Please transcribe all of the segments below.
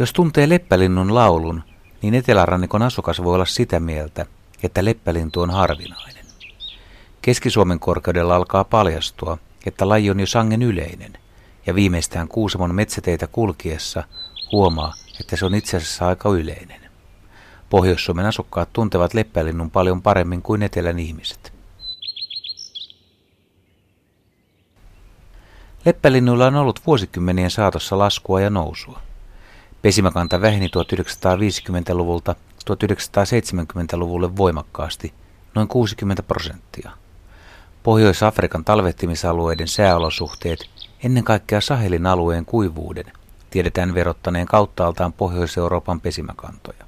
Jos tuntee leppälinnun laulun, niin etelärannikon asukas voi olla sitä mieltä, että leppälintu on harvinainen. Keski-Suomen korkeudella alkaa paljastua, että laji on jo sangen yleinen, ja viimeistään Kuusamon metsäteitä kulkiessa huomaa, että se on itse asiassa aika yleinen. Pohjois-Suomen asukkaat tuntevat leppälinnun paljon paremmin kuin etelän ihmiset. Leppälinnuilla on ollut vuosikymmenien saatossa laskua ja nousua. Pesimäkanta väheni 1950-luvulta 1970-luvulle voimakkaasti, noin 60 prosenttia. Pohjois-Afrikan talvehtimisalueiden sääolosuhteet, ennen kaikkea Sahelin alueen kuivuuden, tiedetään verottaneen kauttaaltaan Pohjois-Euroopan pesimäkantoja.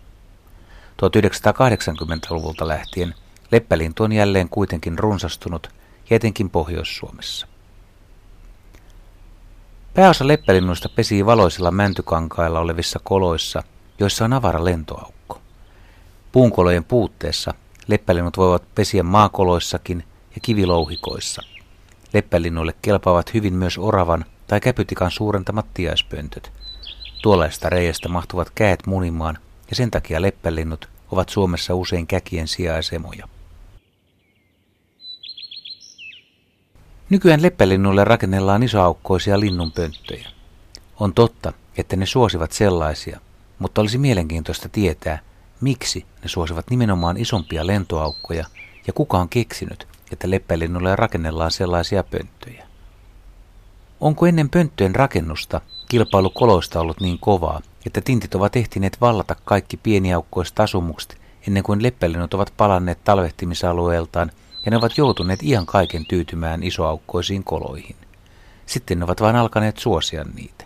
1980-luvulta lähtien leppälintu on jälleen kuitenkin runsastunut, ja etenkin Pohjois-Suomessa. Pääosa leppälinnuista pesii valoisilla mäntykankailla olevissa koloissa, joissa on avara lentoaukko. Puunkolojen puutteessa leppälinnut voivat pesiä maakoloissakin ja kivilouhikoissa. Leppälinnuille kelpaavat hyvin myös oravan tai käpytikan suurentamat tiaispöntöt. Tuollaista reiästä mahtuvat käet munimaan ja sen takia leppälinnut ovat Suomessa usein käkien sijaisemoja. Nykyään leppälinnuille rakennellaan isoaukkoisia linnunpönttöjä. On totta, että ne suosivat sellaisia, mutta olisi mielenkiintoista tietää, miksi ne suosivat nimenomaan isompia lentoaukkoja ja kuka on keksinyt, että leppälinnulle rakennellaan sellaisia pönttöjä. Onko ennen pönttöjen rakennusta kilpailu koloista ollut niin kovaa, että tintit ovat ehtineet vallata kaikki pieniaukkoiset asumukset ennen kuin leppälinnut ovat palanneet talvehtimisalueeltaan ja ne ovat joutuneet ihan kaiken tyytymään isoaukkoisiin koloihin. Sitten ne ovat vain alkaneet suosia niitä.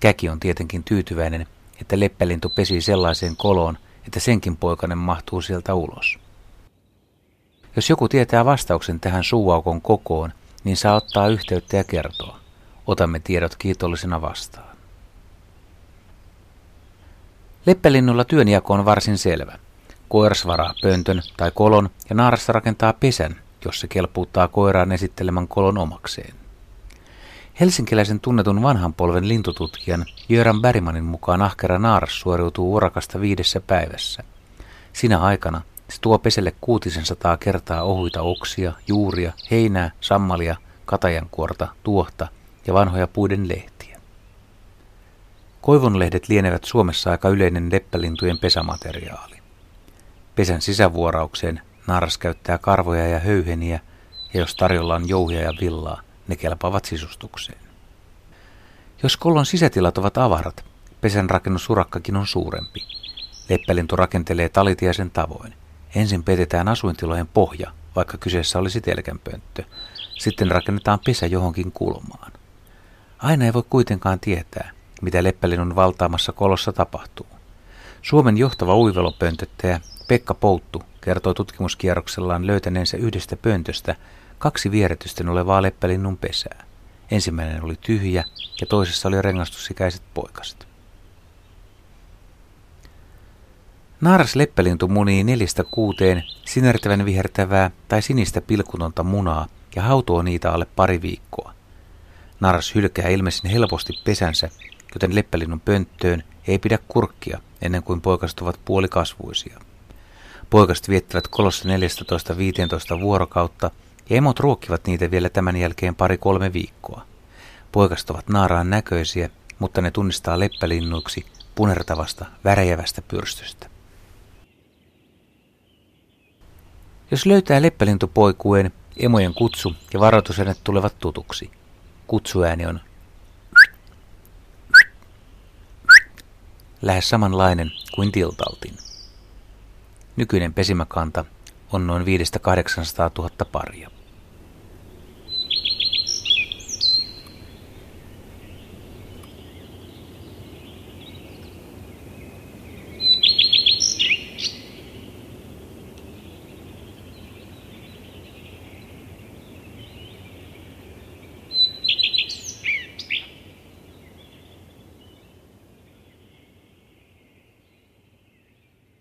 Käki on tietenkin tyytyväinen, että leppälintu pesi sellaiseen koloon, että senkin poikanen mahtuu sieltä ulos. Jos joku tietää vastauksen tähän suuaukon kokoon, niin saa ottaa yhteyttä ja kertoa. Otamme tiedot kiitollisena vastaan. Leppälinnulla työnjako on varsin selvä. Koiras varaa pöntön tai kolon ja naarassa rakentaa pesän, jos se kelpuuttaa koiraan esittelemän kolon omakseen. Helsinkiläisen tunnetun vanhan polven lintututkijan Jöran Bergmanin mukaan ahkera naaras suoriutuu urakasta viidessä päivässä. Sinä aikana se tuo peselle kuutisen sataa kertaa ohuita oksia, juuria, heinää, sammalia, katajankuorta, tuohta ja vanhoja puiden lehtiä. Koivunlehdet lienevät Suomessa aika yleinen leppälintujen pesämateriaali. Pesän sisävuoraukseen naaras käyttää karvoja ja höyheniä, ja jos tarjolla on jouhia ja villaa, ne kelpaavat sisustukseen. Jos kollon sisätilat ovat avarat, pesän rakennusurakkakin on suurempi. Leppälintu rakentelee talitiaisen tavoin. Ensin petetään asuintilojen pohja, vaikka kyseessä olisi telkänpönttö. Sitten rakennetaan pesä johonkin kulmaan. Aina ei voi kuitenkaan tietää, mitä leppälinnun valtaamassa kolossa tapahtuu. Suomen johtava uivelopöntöttäjä Pekka Pouttu kertoi tutkimuskierroksellaan löytäneensä yhdestä pöntöstä kaksi vieretysten olevaa leppälinnun pesää. Ensimmäinen oli tyhjä ja toisessa oli rengastusikäiset poikaset. Naaras leppälintu munii neljästä kuuteen sinertävän vihertävää tai sinistä pilkutonta munaa ja hautoo niitä alle pari viikkoa. Naaras hylkää ilmeisen helposti pesänsä, joten leppälinnun pönttöön ei pidä kurkkia ennen kuin poikaset ovat puolikasvuisia. Poikaset viettävät kolossa 14-15 vuorokautta ja emot ruokkivat niitä vielä tämän jälkeen pari-kolme viikkoa. Poikaset ovat naaraan näköisiä, mutta ne tunnistaa leppälinnuiksi punertavasta, värjävästä pyrstöstä. Jos löytää leppälintupoikueen, emojen kutsu ja varoitusäänet tulevat tutuksi. Kutsuääni on lähes samanlainen kuin tiltaltin. Nykyinen pesimäkanta on noin 500-800 000 paria.